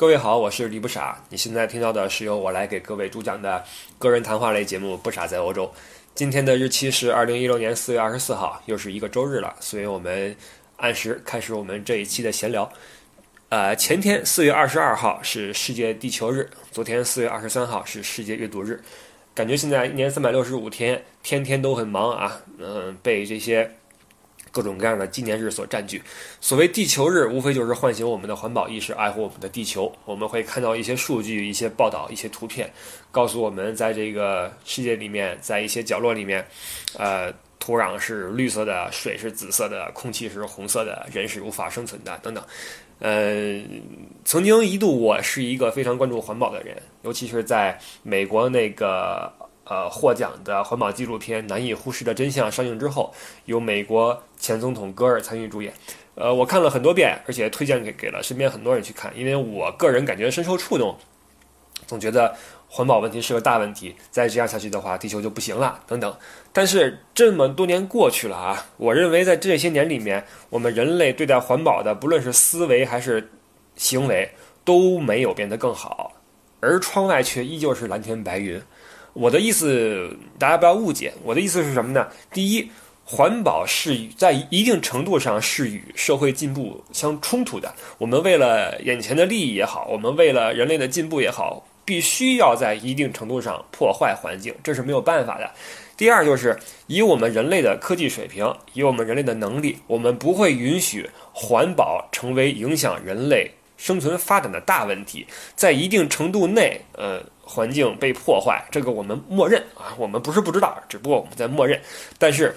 各位好，我是李不傻。你现在听到的是由我来给各位主讲的个人谈话类节目《不傻在欧洲》。今天的日期是二零一六年四月二十四号，又是一个周日了，所以我们按时开始我们这一期的闲聊。呃，前天四月二十二号是世界地球日，昨天四月二十三号是世界阅读日。感觉现在一年三百六十五天，天天都很忙啊，嗯，被这些。各种各样的纪念日所占据。所谓地球日，无非就是唤醒我们的环保意识，爱护我们的地球。我们会看到一些数据、一些报道、一些图片，告诉我们，在这个世界里面，在一些角落里面，呃，土壤是绿色的，水是紫色的，空气是红色的，人是无法生存的，等等。呃，曾经一度，我是一个非常关注环保的人，尤其是在美国那个。呃，获奖的环保纪录片《难以忽视的真相》上映之后，由美国前总统戈尔参与主演。呃，我看了很多遍，而且推荐给给了身边很多人去看，因为我个人感觉深受触动，总觉得环保问题是个大问题，再这样下去的话，地球就不行了等等。但是这么多年过去了啊，我认为在这些年里面，我们人类对待环保的，不论是思维还是行为，都没有变得更好，而窗外却依旧是蓝天白云。我的意思，大家不要误解。我的意思是什么呢？第一，环保是在一定程度上是与社会进步相冲突的。我们为了眼前的利益也好，我们为了人类的进步也好，必须要在一定程度上破坏环境，这是没有办法的。第二，就是以我们人类的科技水平，以我们人类的能力，我们不会允许环保成为影响人类生存发展的大问题。在一定程度内，呃。环境被破坏，这个我们默认啊，我们不是不知道，只不过我们在默认。但是，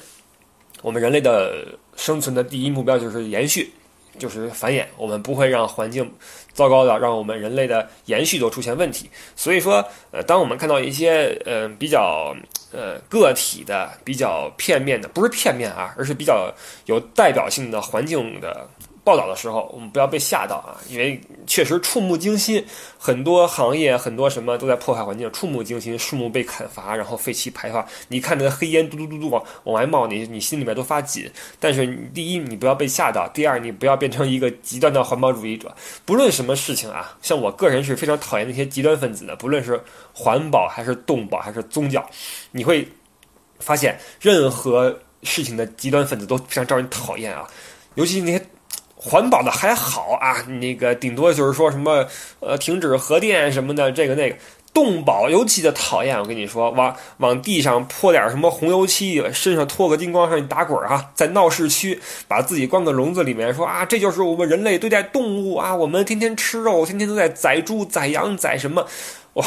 我们人类的生存的第一目标就是延续，就是繁衍。我们不会让环境糟糕的，让我们人类的延续都出现问题。所以说，呃，当我们看到一些呃比较呃个体的、比较片面的，不是片面啊，而是比较有代表性的环境的。报道的时候，我们不要被吓到啊，因为确实触目惊心，很多行业很多什么都在破坏环境，触目惊心，树木被砍伐，然后废气排放，你看这黑烟嘟嘟嘟嘟往往外冒，你你心里面都发紧。但是第一，你不要被吓到；第二，你不要变成一个极端的环保主义者。不论什么事情啊，像我个人是非常讨厌那些极端分子的，不论是环保还是动保还是宗教，你会发现任何事情的极端分子都非常招人讨厌啊，尤其那些。环保的还好啊，那个顶多就是说什么，呃，停止核电什么的，这个那个。动保尤其的讨厌，我跟你说，往往地上泼点什么红油漆，身上脱个金光，上去打滚儿哈，在闹市区把自己关个笼子里面，说啊，这就是我们人类对待动物啊，我们天天吃肉，天天都在宰猪、宰羊、宰什么？哇，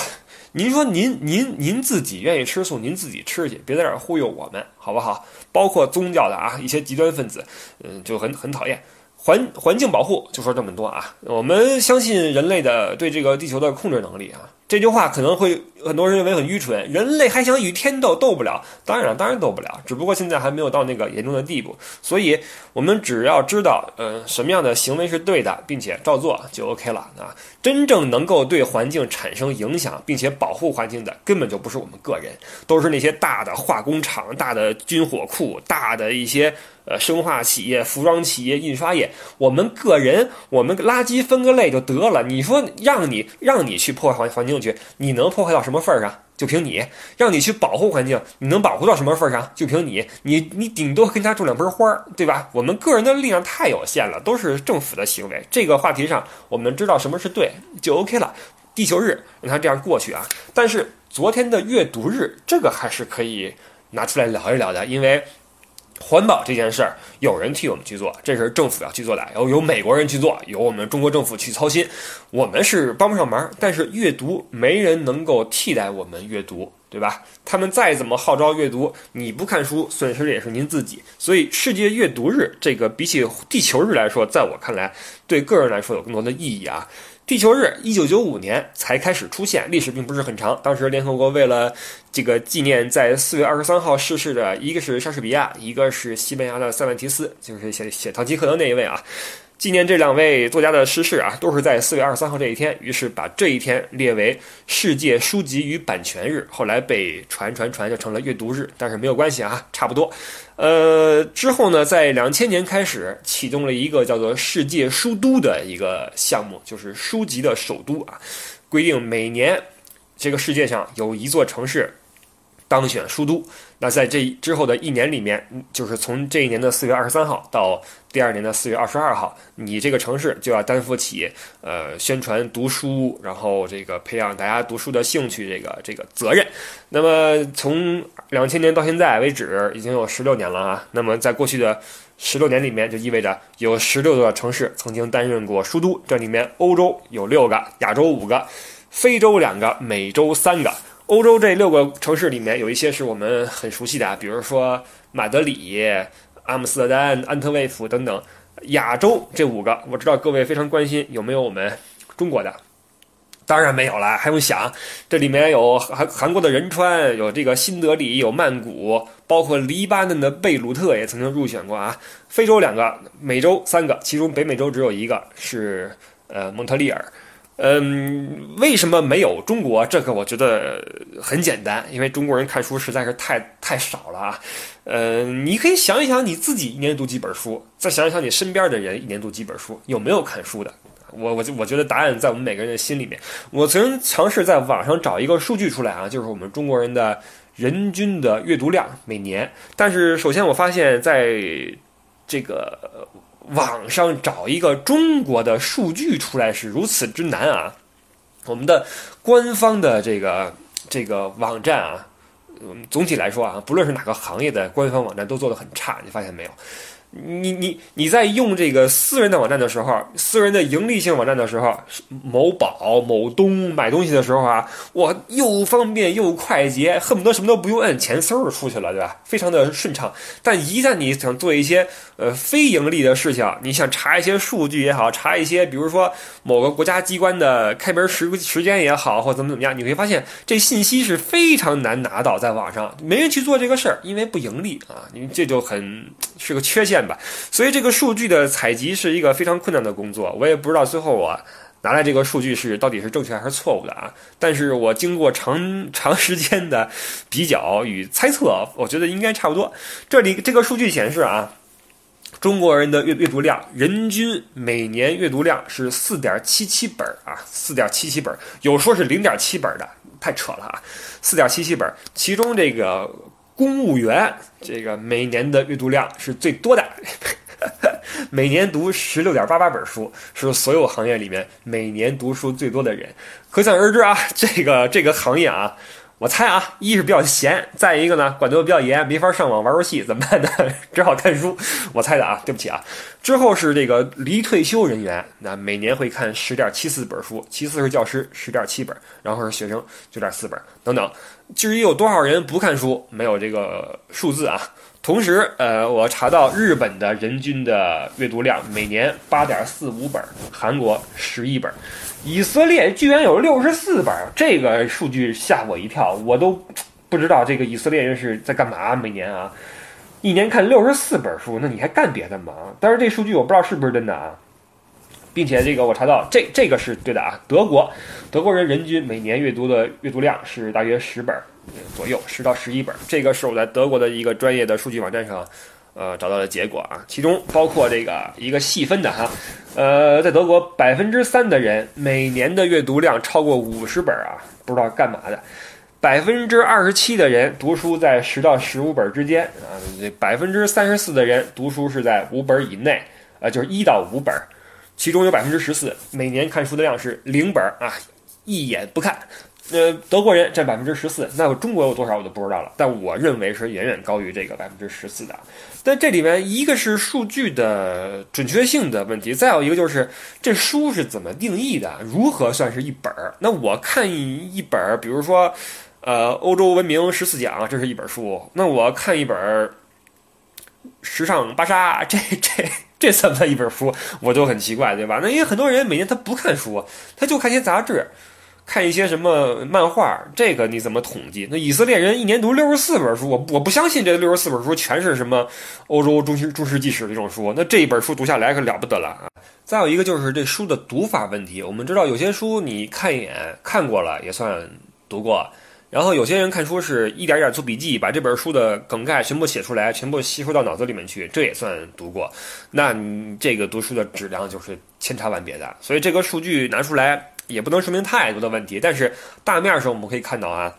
您说您您您自己愿意吃素，您自己吃去，别在这忽悠我们，好不好？包括宗教的啊，一些极端分子，嗯，就很很讨厌。环环境保护就说这么多啊，我们相信人类的对这个地球的控制能力啊。这句话可能会很多人认为很愚蠢，人类还想与天斗，斗不了。当然，当然斗不了，只不过现在还没有到那个严重的地步。所以，我们只要知道，呃，什么样的行为是对的，并且照做就 OK 了啊。真正能够对环境产生影响，并且保护环境的，根本就不是我们个人，都是那些大的化工厂、大的军火库、大的一些呃生化企业、服装企业、印刷业。我们个人，我们垃圾分个类就得了。你说让你让你去破坏环环境？去，你能破坏到什么份儿上？就凭你让你去保护环境，你能保护到什么份儿上？就凭你，你你顶多跟他种两盆花儿，对吧？我们个人的力量太有限了，都是政府的行为。这个话题上，我们知道什么是对，就 OK 了。地球日让它这样过去啊。但是昨天的阅读日，这个还是可以拿出来聊一聊的，因为。环保这件事儿，有人替我们去做，这是政府要去做的，然后有美国人去做，有我们中国政府去操心，我们是帮不上忙。但是阅读没人能够替代我们阅读，对吧？他们再怎么号召阅读，你不看书，损失的也是您自己。所以世界阅读日这个比起地球日来说，在我看来，对个人来说有更多的意义啊。地球日一九九五年才开始出现，历史并不是很长。当时联合国为了这个纪念在四月二十三号逝世的一个是莎士比亚，一个是西班牙的塞万提斯，就是写写《唐吉诃德》那一位啊。纪念这两位作家的逝世啊，都是在四月二十三号这一天，于是把这一天列为世界书籍与版权日。后来被传传传就成了阅读日，但是没有关系啊，差不多。呃，之后呢，在两千年开始启动了一个叫做“世界书都”的一个项目，就是书籍的首都啊，规定每年这个世界上有一座城市。当选书都，那在这之后的一年里面，就是从这一年的四月二十三号到第二年的四月二十二号，你这个城市就要担负起呃宣传读书，然后这个培养大家读书的兴趣这个这个责任。那么从两千年到现在为止，已经有十六年了啊。那么在过去的十六年里面，就意味着有十六个城市曾经担任过书都，这里面欧洲有六个，亚洲五个，非洲两个，美洲三个。欧洲这六个城市里面有一些是我们很熟悉的，比如说马德里、阿姆斯特丹、安特卫普等等。亚洲这五个，我知道各位非常关心有没有我们中国的，当然没有了，还用想？这里面有韩韩国的仁川，有这个新德里，有曼谷，包括黎巴嫩的贝鲁特也曾经入选过啊。非洲两个，美洲三个，其中北美洲只有一个是呃蒙特利尔。嗯，为什么没有中国？这个我觉得很简单，因为中国人看书实在是太太少了啊。嗯，你可以想一想你自己一年读几本书，再想一想你身边的人一年读几本书，有没有看书的？我我就我觉得答案在我们每个人的心里面。我曾尝试在网上找一个数据出来啊，就是我们中国人的人均的阅读量每年。但是首先我发现，在这个。网上找一个中国的数据出来是如此之难啊！我们的官方的这个这个网站啊，嗯，总体来说啊，不论是哪个行业的官方网站都做得很差，你发现没有？你你你在用这个私人的网站的时候，私人的盈利性网站的时候，某宝、某东买东西的时候啊，哇，又方便又快捷，恨不得什么都不用摁，钱嗖就出去了，对吧？非常的顺畅。但一旦你想做一些呃非盈利的事情，你想查一些数据也好，查一些比如说某个国家机关的开门时时间也好，或怎么怎么样，你会发现这信息是非常难拿到，在网上没人去做这个事儿，因为不盈利啊，你这就很是个缺陷。吧，所以这个数据的采集是一个非常困难的工作，我也不知道最后我拿来这个数据是到底是正确还是错误的啊。但是我经过长 长时间的比较与猜测，我觉得应该差不多。这里这个数据显示啊，中国人的阅阅读量，人均每年阅读量是四点七七本啊，四点七七本，有说是零点七本的，太扯了啊，四点七七本，其中这个。公务员这个每年的阅读量是最多的，每年读十六点八八本书，是所有行业里面每年读书最多的人。可想而知啊，这个这个行业啊。我猜啊，一是比较闲，再一个呢，管得比较严，没法上网玩游戏，怎么办呢？只好看书。我猜的啊，对不起啊。之后是这个离退休人员，那每年会看十点七四本书，其次是教师十点七本，然后是学生九点四本等等。至于有多少人不看书，没有这个数字啊。同时，呃，我查到日本的人均的阅读量每年八点四五本，韩国十一本。以色列居然有六十四本，这个数据吓我一跳，我都不知道这个以色列人是在干嘛。每年啊，一年看六十四本书，那你还干别的吗？但是这数据我不知道是不是真的啊，并且这个我查到这这个是对的啊。德国，德国人人均每年阅读的阅读量是大约十本左右，十到十一本。这个是我在德国的一个专业的数据网站上。呃，找到的结果啊，其中包括这个一个细分的哈，呃，在德国百分之三的人每年的阅读量超过五十本啊，不知道干嘛的；百分之二十七的人读书在十到十五本之间啊，百分之三十四的人读书是在五本以内啊，就是一到五本，其中有百分之十四每年看书的量是零本啊，一眼不看。呃，德国人占百分之十四，那中国有多少我就不知道了。但我认为是远远高于这个百分之十四的。但这里面一个是数据的准确性的问题，再有一个就是这书是怎么定义的，如何算是一本儿？那我看一本儿，比如说，呃，欧洲文明十四讲，这是一本书。那我看一本儿时尚芭莎，这这这算不算一本书？我就很奇怪，对吧？那因为很多人每年他不看书，他就看些杂志。看一些什么漫画，这个你怎么统计？那以色列人一年读六十四本书，我我不相信这六十四本书全是什么欧洲中世中世纪史这种书。那这一本书读下来可了不得了啊！再有一个就是这书的读法问题。我们知道有些书你看一眼看过了也算读过，然后有些人看书是一点点做笔记，把这本书的梗概全部写出来，全部吸收到脑子里面去，这也算读过。那你这个读书的质量就是千差万别的。所以这个数据拿出来也不能说明太多的问题，但是大面儿上我们可以看到啊，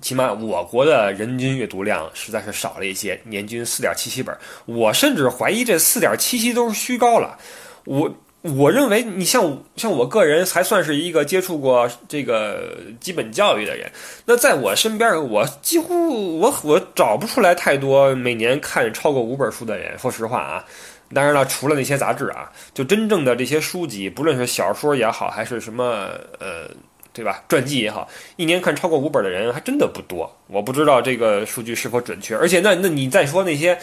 起码我国的人均阅读量实在是少了一些，年均四点七七本。我甚至怀疑这四点七七都是虚高了。我我认为，你像像我个人还算是一个接触过这个基本教育的人，那在我身边，我几乎我我找不出来太多每年看超过五本书的人。说实话啊，当然了，除了那些杂志啊，就真正的这些书籍，不论是小说也好，还是什么呃，对吧，传记也好，一年看超过五本的人还真的不多。我不知道这个数据是否准确，而且那那你再说那些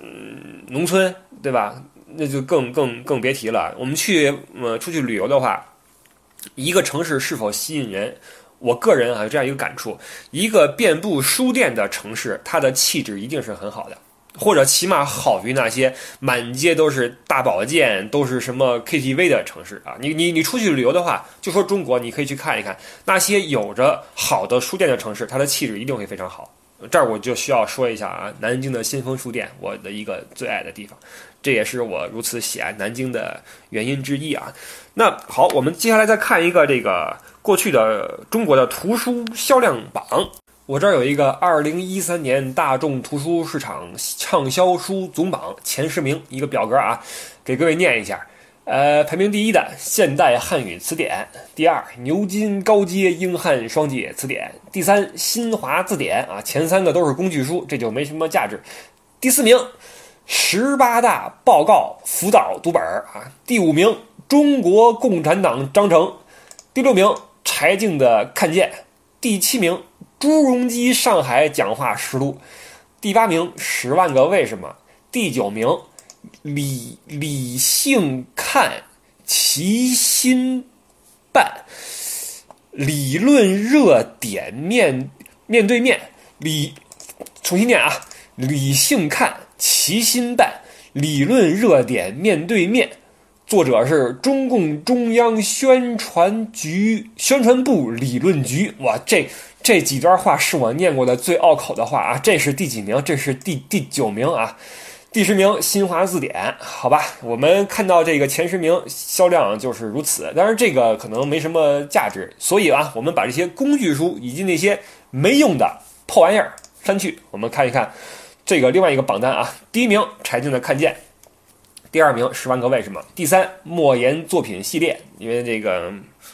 嗯农村，对吧？那就更更更别提了。我们去呃出去旅游的话，一个城市是否吸引人，我个人啊有这样一个感触：一个遍布书店的城市，它的气质一定是很好的，或者起码好于那些满街都是大保健、都是什么 KTV 的城市啊。你你你出去旅游的话，就说中国，你可以去看一看那些有着好的书店的城市，它的气质一定会非常好。这儿我就需要说一下啊，南京的新丰书店，我的一个最爱的地方。这也是我如此喜爱南京的原因之一啊。那好，我们接下来再看一个这个过去的中国的图书销量榜。我这儿有一个二零一三年大众图书市场畅销书总榜前十名一个表格啊，给各位念一下。呃，排名第一的《现代汉语词典》，第二《牛津高阶英汉双解词典》，第三《新华字典》啊，前三个都是工具书，这就没什么价值。第四名。十八大报告辅导读本啊，第五名中国共产党章程，第六名柴静的看见，第七名朱镕基上海讲话实录，第八名十万个为什么，第九名理理性看齐心办，理论热点面面对面理重新念啊，理性看。齐心办理论热点面对面，作者是中共中央宣传局宣传部理论局。哇，这这几段话是我念过的最拗口的话啊！这是第几名？这是第第九名啊！第十名新华字典，好吧，我们看到这个前十名销量就是如此。当然，这个可能没什么价值，所以啊，我们把这些工具书以及那些没用的破玩意儿删去，我们看一看。这个另外一个榜单啊，第一名柴静的《看见》，第二名《十万个为什么》，第三莫言作品系列，因为这个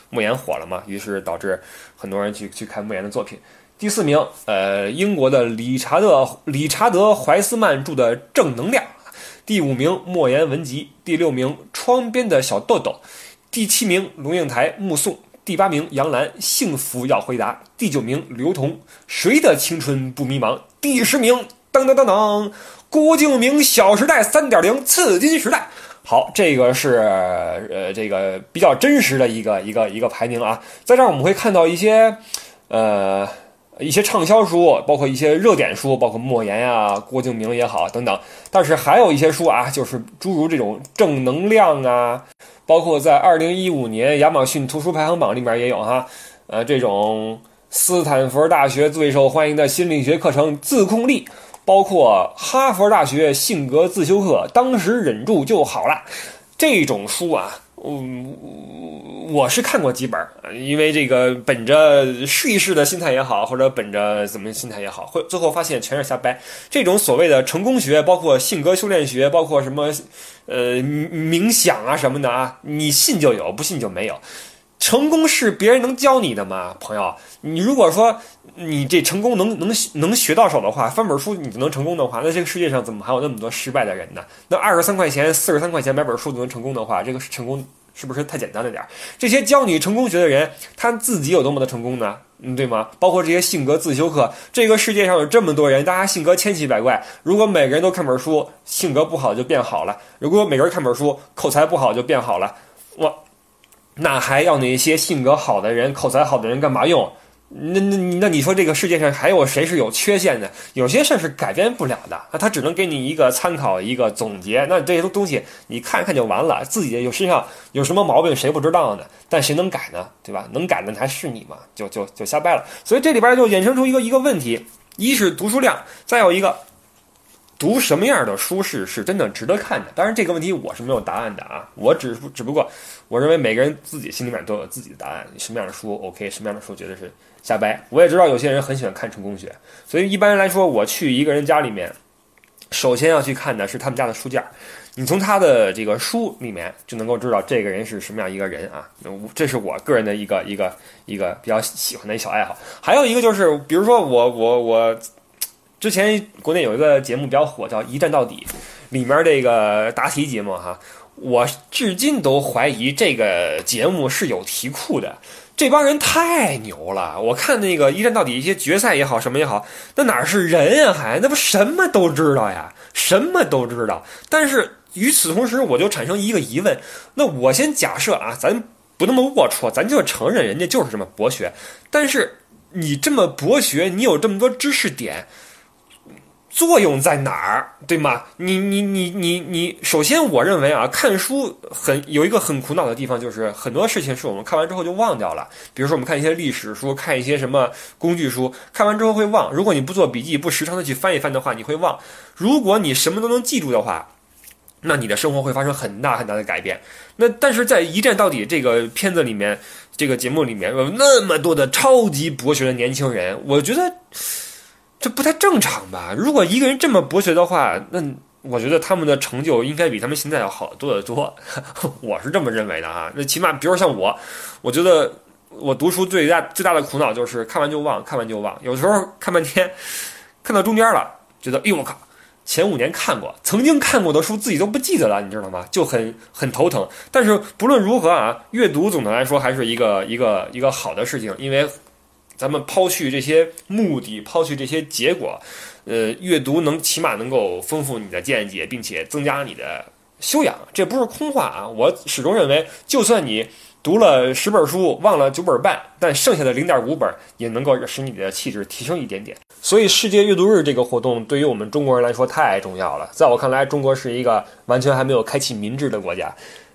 莫言火了嘛，于是导致很多人去去看莫言的作品。第四名，呃，英国的理查德理查德怀斯曼著的《正能量》，第五名莫言文集，第六名窗边的小豆豆，第七名龙应台目送，第八名杨澜幸福要回答，第九名刘同谁的青春不迷茫，第十名。噔噔噔噔，郭敬明《小时代》三点零刺金时代。好，这个是呃这个比较真实的一个一个一个排名啊。在这儿我们会看到一些呃一些畅销书，包括一些热点书，包括莫言呀、郭敬明也好等等。但是还有一些书啊，就是诸如这种正能量啊，包括在二零一五年亚马逊图书排行榜里面也有哈，呃这种斯坦福大学最受欢迎的心理学课程《自控力》。包括哈佛大学性格自修课，当时忍住就好了。这种书啊，嗯，我是看过几本，因为这个本着试一试的心态也好，或者本着怎么心态也好，会最后发现全是瞎掰。这种所谓的成功学，包括性格修炼学，包括什么呃冥想啊什么的啊，你信就有，不信就没有。成功是别人能教你的吗，朋友？你如果说你这成功能能能学到手的话，翻本书你就能成功的话，那这个世界上怎么还有那么多失败的人呢？那二十三块钱、四十三块钱买本书就能成功的话，这个成功是不是太简单了点？这些教你成功学的人，他自己有多么的成功呢？嗯，对吗？包括这些性格自修课，这个世界上有这么多人，大家性格千奇百怪。如果每个人都看本书，性格不好就变好了；如果每个人看本书，口才不好就变好了。我。那还要那些性格好的人、口才好的人干嘛用？那那那你说这个世界上还有谁是有缺陷的？有些事儿是改变不了的，那他只能给你一个参考、一个总结。那这些东西你看看就完了，自己有身上有什么毛病谁不知道呢？但谁能改呢？对吧？能改的还是你嘛？就就就瞎掰了。所以这里边就衍生出一个一个问题：一是读书量，再有一个读什么样的书是是真的值得看的。当然这个问题我是没有答案的啊，我只只不过我认为每个人自己心里面都有自己的答案。什么样的书 OK，什么样的书觉得是。瞎掰，我也知道有些人很喜欢看成功学，所以一般来说，我去一个人家里面，首先要去看的是他们家的书架。你从他的这个书里面就能够知道这个人是什么样一个人啊。这是我个人的一个一个一个比较喜欢的一小爱好。还有一个就是，比如说我我我之前国内有一个节目比较火，叫《一站到底》，里面这个答题节目哈，我至今都怀疑这个节目是有题库的。这帮人太牛了！我看那个一站到底，一些决赛也好，什么也好，那哪是人啊？还那不什么都知道呀？什么都知道。但是与此同时，我就产生一个疑问：那我先假设啊，咱不那么龌龊，咱就承认人家就是这么博学。但是你这么博学，你有这么多知识点。作用在哪儿，对吗？你你你你你，首先我认为啊，看书很有一个很苦恼的地方，就是很多事情是我们看完之后就忘掉了。比如说我们看一些历史书，看一些什么工具书，看完之后会忘。如果你不做笔记，不时常的去翻一翻的话，你会忘。如果你什么都能记住的话，那你的生活会发生很大很大的改变。那但是在一站到底这个片子里面，这个节目里面有那么多的超级博学的年轻人，我觉得。这不太正常吧？如果一个人这么博学的话，那我觉得他们的成就应该比他们现在要好多得多。我是这么认为的啊。那起码，比如说像我，我觉得我读书最大最大的苦恼就是看完就忘，看完就忘。有时候看半天，看到中间了，觉得哎呦我靠，前五年看过，曾经看过的书自己都不记得了，你知道吗？就很很头疼。但是不论如何啊，阅读总的来说还是一个一个一个好的事情，因为。咱们抛去这些目的，抛去这些结果，呃，阅读能起码能够丰富你的见解，并且增加你的修养，这不是空话啊！我始终认为，就算你读了十本书，忘了九本半，但剩下的零点五本也能够使你的气质提升一点点。所以，世界阅读日这个活动对于我们中国人来说太重要了。在我看来，中国是一个完全还没有开启民智的国家，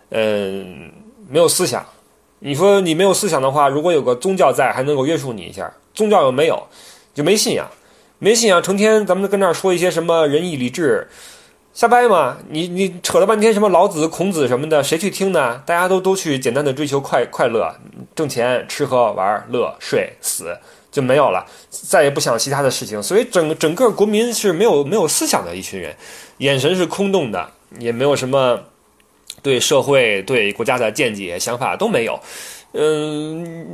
嗯，没有思想。你说你没有思想的话，如果有个宗教在，还能够约束你一下。宗教又没有，就没信仰，没信仰，成天咱们跟那儿说一些什么仁义礼智，瞎掰嘛。你你扯了半天什么老子、孔子什么的，谁去听呢？大家都都去简单的追求快快乐，挣钱、吃喝玩乐、睡死就没有了，再也不想其他的事情。所以整整个国民是没有没有思想的一群人，眼神是空洞的，也没有什么。对社会、对国家的见解、想法都没有，嗯，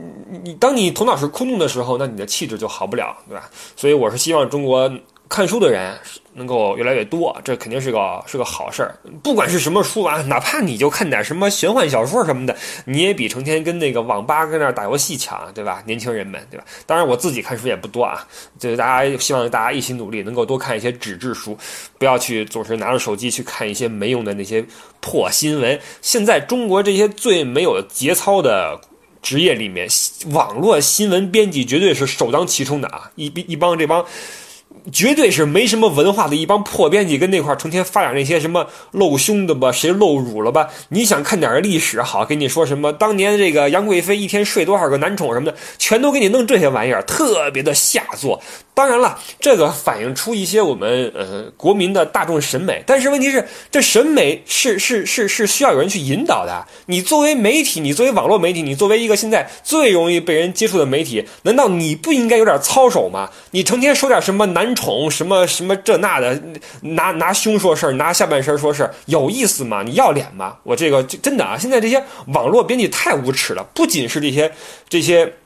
你当你头脑是空洞的时候，那你的气质就好不了，对吧？所以我是希望中国。看书的人能够越来越多，这肯定是个是个好事儿。不管是什么书啊，哪怕你就看点什么玄幻小说什么的，你也比成天跟那个网吧跟那打游戏强，对吧？年轻人们，对吧？当然我自己看书也不多啊，就是大家希望大家一起努力，能够多看一些纸质书，不要去总是拿着手机去看一些没用的那些破新闻。现在中国这些最没有节操的职业里面，网络新闻编辑绝对是首当其冲的啊！一一帮这帮。绝对是没什么文化的一帮破编辑，跟那块成天发点那些什么露胸的吧，谁露乳了吧？你想看点历史好，给你说什么当年这个杨贵妃一天睡多少个男宠什么的，全都给你弄这些玩意儿，特别的下作。当然了，这个反映出一些我们呃国民的大众审美，但是问题是，这审美是是是是需要有人去引导的。你作为媒体，你作为网络媒体，你作为一个现在最容易被人接触的媒体，难道你不应该有点操守吗？你成天说点什么男男宠，什么什么这那的，拿拿胸说事儿，拿下半身说事儿，有意思吗？你要脸吗？我这个真的啊，现在这些网络编辑太无耻了，不仅是这些这些。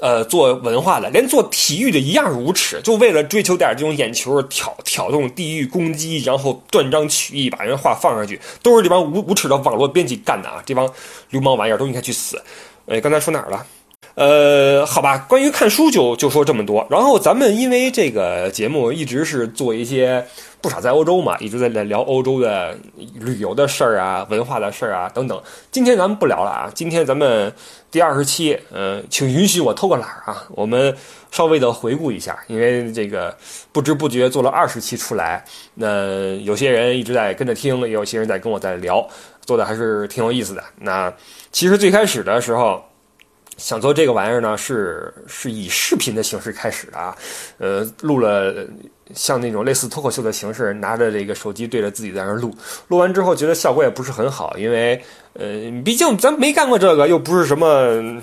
呃，做文化的，连做体育的一样无耻，就为了追求点这种眼球，挑挑动地域攻击，然后断章取义，把人话放上去，都是这帮无无耻的网络编辑干的啊！这帮流氓玩意儿都应该去死。哎，刚才说哪儿了？呃，好吧，关于看书就就说这么多。然后咱们因为这个节目一直是做一些不少在欧洲嘛，一直在聊欧洲的旅游的事儿啊、文化的事儿啊等等。今天咱们不聊了啊，今天咱们第二十期，嗯，请允许我偷个懒啊，我们稍微的回顾一下，因为这个不知不觉做了二十期出来，那有些人一直在跟着听，有些人在跟我在聊，做的还是挺有意思的。那其实最开始的时候。想做这个玩意儿呢，是是以视频的形式开始的啊，呃，录了像那种类似脱口秀的形式，拿着这个手机对着自己在那录，录完之后觉得效果也不是很好，因为呃，毕竟咱没干过这个，又不是什么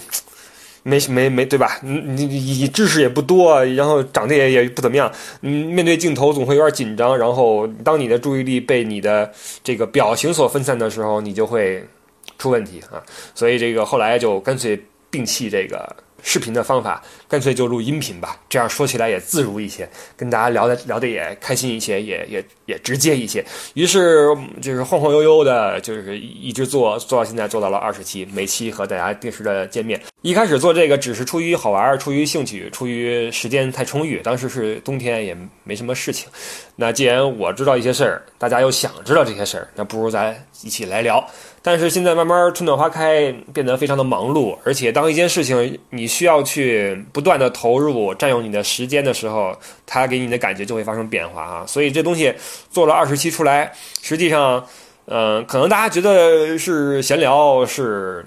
没没没对吧？你你你知识也不多，然后长得也也不怎么样，嗯，面对镜头总会有点紧张，然后当你的注意力被你的这个表情所分散的时候，你就会出问题啊，所以这个后来就干脆。摒弃这个视频的方法，干脆就录音频吧，这样说起来也自如一些，跟大家聊的聊的也开心一些，也也也直接一些。于是就是晃晃悠悠的，就是一直做做到现在，做到了二十期，每期和大家定时的见面。一开始做这个只是出于好玩，出于兴趣，出于时间太充裕，当时是冬天，也没什么事情。那既然我知道一些事儿，大家又想知道这些事儿，那不如咱一起来聊。但是现在慢慢春暖花开，变得非常的忙碌，而且当一件事情你需要去不断的投入、占用你的时间的时候，它给你的感觉就会发生变化啊。所以这东西做了二十期出来，实际上，嗯，可能大家觉得是闲聊，是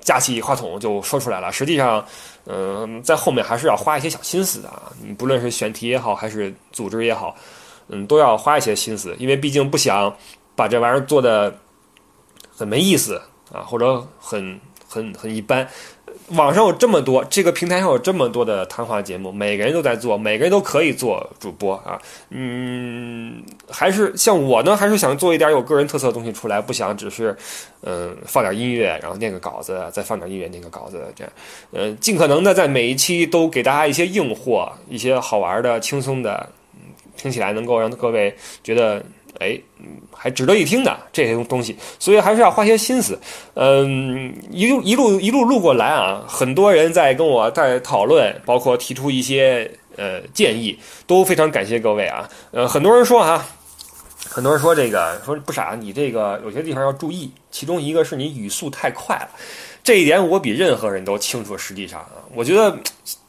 架起话筒就说出来了。实际上，嗯，在后面还是要花一些小心思的啊。你不论是选题也好，还是组织也好，嗯，都要花一些心思，因为毕竟不想把这玩意儿做的。很没意思啊，或者很很很一般。网上有这么多，这个平台上有这么多的谈话节目，每个人都在做，每个人都可以做主播啊。嗯，还是像我呢，还是想做一点有个人特色的东西出来，不想只是嗯放点音乐，然后念个稿子，再放点音乐念个稿子这样。嗯，尽可能的在每一期都给大家一些硬货，一些好玩的、轻松的，听起来能够让各位觉得。哎，还值得一听的这些东西，所以还是要花些心思。嗯，一路一路一路路过来啊，很多人在跟我在讨论，包括提出一些呃建议，都非常感谢各位啊。呃，很多人说啊，很多人说这个说不傻，你这个有些地方要注意，其中一个是你语速太快了，这一点我比任何人都清楚。实际上啊，我觉得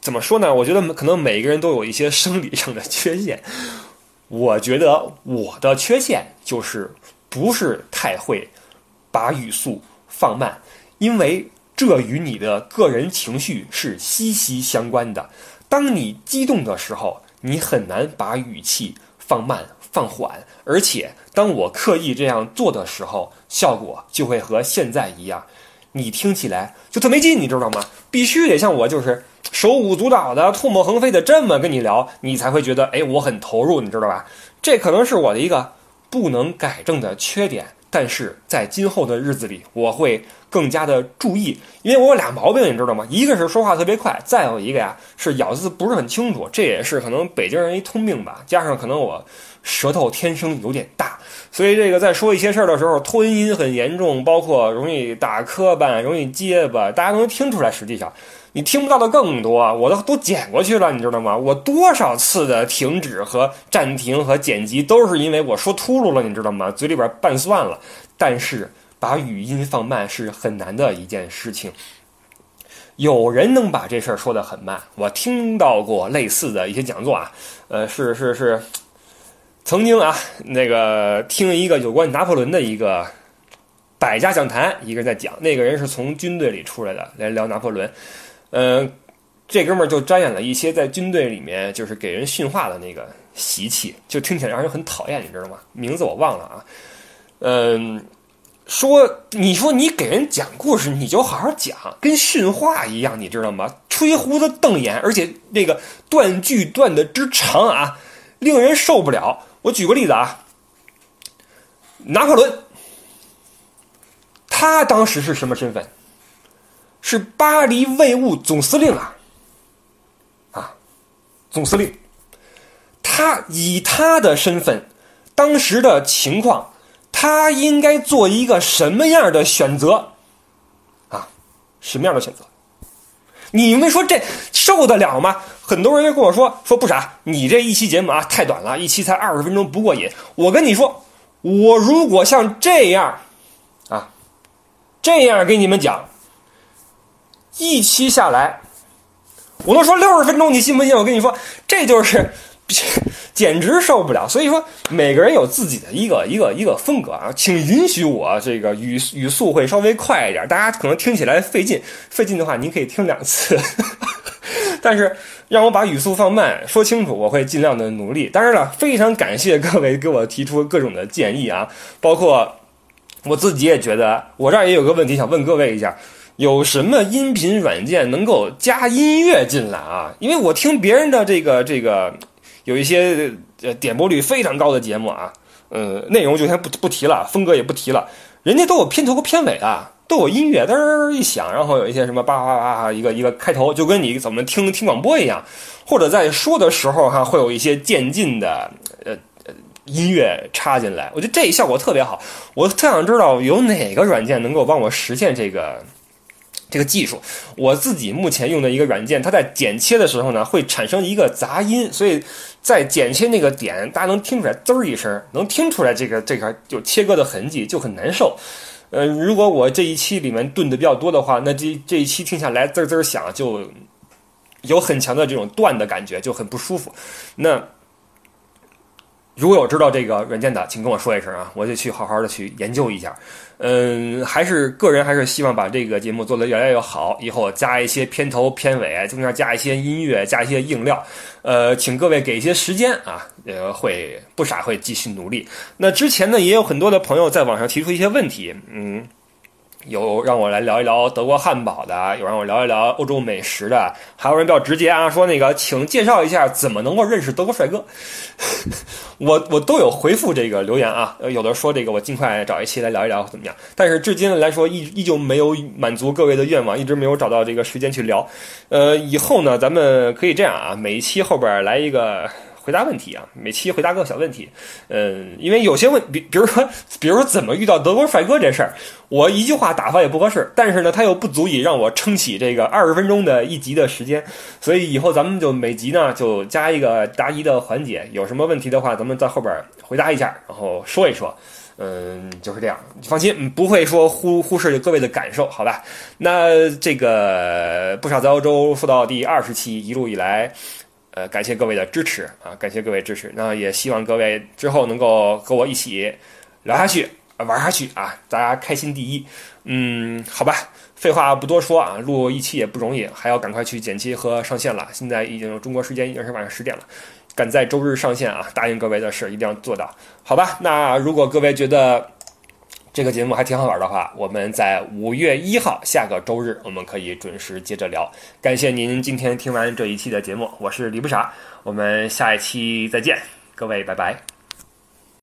怎么说呢？我觉得可能每个人都有一些生理上的缺陷。我觉得我的缺陷就是不是太会把语速放慢，因为这与你的个人情绪是息息相关的。当你激动的时候，你很难把语气放慢放缓，而且当我刻意这样做的时候，效果就会和现在一样，你听起来就特没劲，你知道吗？必须得像我就是。手舞足蹈的、唾沫横飞的这么跟你聊，你才会觉得哎，我很投入，你知道吧？这可能是我的一个不能改正的缺点，但是在今后的日子里，我会更加的注意，因为我有俩毛病，你知道吗？一个是说话特别快，再有一个呀是咬字不是很清楚，这也是可能北京人一通病吧。加上可能我舌头天生有点大，所以这个在说一些事儿的时候，吞音很严重，包括容易打磕巴、容易结巴，大家都能听出来。实际上。你听不到的更多，我都都剪过去了，你知道吗？我多少次的停止和暂停和剪辑，都是因为我说秃噜了，你知道吗？嘴里边拌蒜了。但是把语音放慢是很难的一件事情。有人能把这事儿说得很慢，我听到过类似的一些讲座啊，呃，是是是，曾经啊，那个听一个有关拿破仑的一个百家讲坛，一个人在讲，那个人是从军队里出来的，来聊拿破仑。嗯，这哥们儿就沾染了一些在军队里面就是给人训话的那个习气，就听起来让人很讨厌，你知道吗？名字我忘了啊。嗯，说你说你给人讲故事，你就好好讲，跟训话一样，你知道吗？吹胡子瞪眼，而且那个断句断的之长啊，令人受不了。我举个例子啊，拿破仑，他当时是什么身份？是巴黎卫务总司令啊，啊，总司令，他以他的身份，当时的情况，他应该做一个什么样的选择？啊，什么样的选择？你们说这受得了吗？很多人就跟我说说不傻，你这一期节目啊太短了，一期才二十分钟不过瘾。我跟你说，我如果像这样啊，这样给你们讲，一期下来，我都说六十分钟，你信不信？我跟你说，这就是。简直受不了，所以说每个人有自己的一个一个一个风格啊，请允许我这个语语速会稍微快一点，大家可能听起来费劲，费劲的话您可以听两次，但是让我把语速放慢说清楚，我会尽量的努力。当然了，非常感谢各位给我提出各种的建议啊，包括我自己也觉得，我这儿也有个问题想问各位一下，有什么音频软件能够加音乐进来啊？因为我听别人的这个这个。有一些呃点播率非常高的节目啊，呃，内容就先不不提了，风格也不提了，人家都有片头和片尾啊，都有音乐嘚儿一响，然后有一些什么叭叭叭一个一个开头，就跟你怎么听听广播一样，或者在说的时候哈，会有一些渐进的呃音乐插进来，我觉得这效果特别好，我特想知道有哪个软件能够帮我实现这个。这个技术，我自己目前用的一个软件，它在剪切的时候呢，会产生一个杂音，所以在剪切那个点，大家能听出来滋儿一声，能听出来这个这个就切割的痕迹，就很难受。呃，如果我这一期里面炖的比较多的话，那这这一期听下来滋滋响，就有很强的这种断的感觉，就很不舒服。那。如果有知道这个软件的，请跟我说一声啊，我就去好好的去研究一下。嗯，还是个人还是希望把这个节目做得越来越好，以后加一些片头片尾，中间加一些音乐，加一些硬料。呃，请各位给一些时间啊，呃，会不傻会继续努力。那之前呢，也有很多的朋友在网上提出一些问题，嗯。有让我来聊一聊德国汉堡的，有让我聊一聊欧洲美食的，还有人比较直接啊，说那个请介绍一下怎么能够认识德国帅哥。我我都有回复这个留言啊，有的说这个我尽快找一期来聊一聊怎么样，但是至今来说依依旧没有满足各位的愿望，一直没有找到这个时间去聊。呃，以后呢，咱们可以这样啊，每一期后边来一个。回答问题啊，每期回答个小问题，嗯，因为有些问，比比如说，比如说怎么遇到德国帅哥这事儿，我一句话打发也不合适，但是呢，他又不足以让我撑起这个二十分钟的一集的时间，所以以后咱们就每集呢就加一个答疑的环节，有什么问题的话，咱们在后边回答一下，然后说一说，嗯，就是这样，放心，不会说忽忽视各位的感受，好吧？那这个不少在欧洲说到第二十期，一路以来。呃，感谢各位的支持啊！感谢各位支持，那也希望各位之后能够和我一起聊下去、玩下去啊！大家开心第一。嗯，好吧，废话不多说啊，录一期也不容易，还要赶快去剪辑和上线了。现在已经中国时间已经是晚上十点了，赶在周日上线啊！答应各位的事一定要做到，好吧？那如果各位觉得，这个节目还挺好玩的话，我们在五月一号下个周日，我们可以准时接着聊。感谢您今天听完这一期的节目，我是李不傻，我们下一期再见，各位拜拜。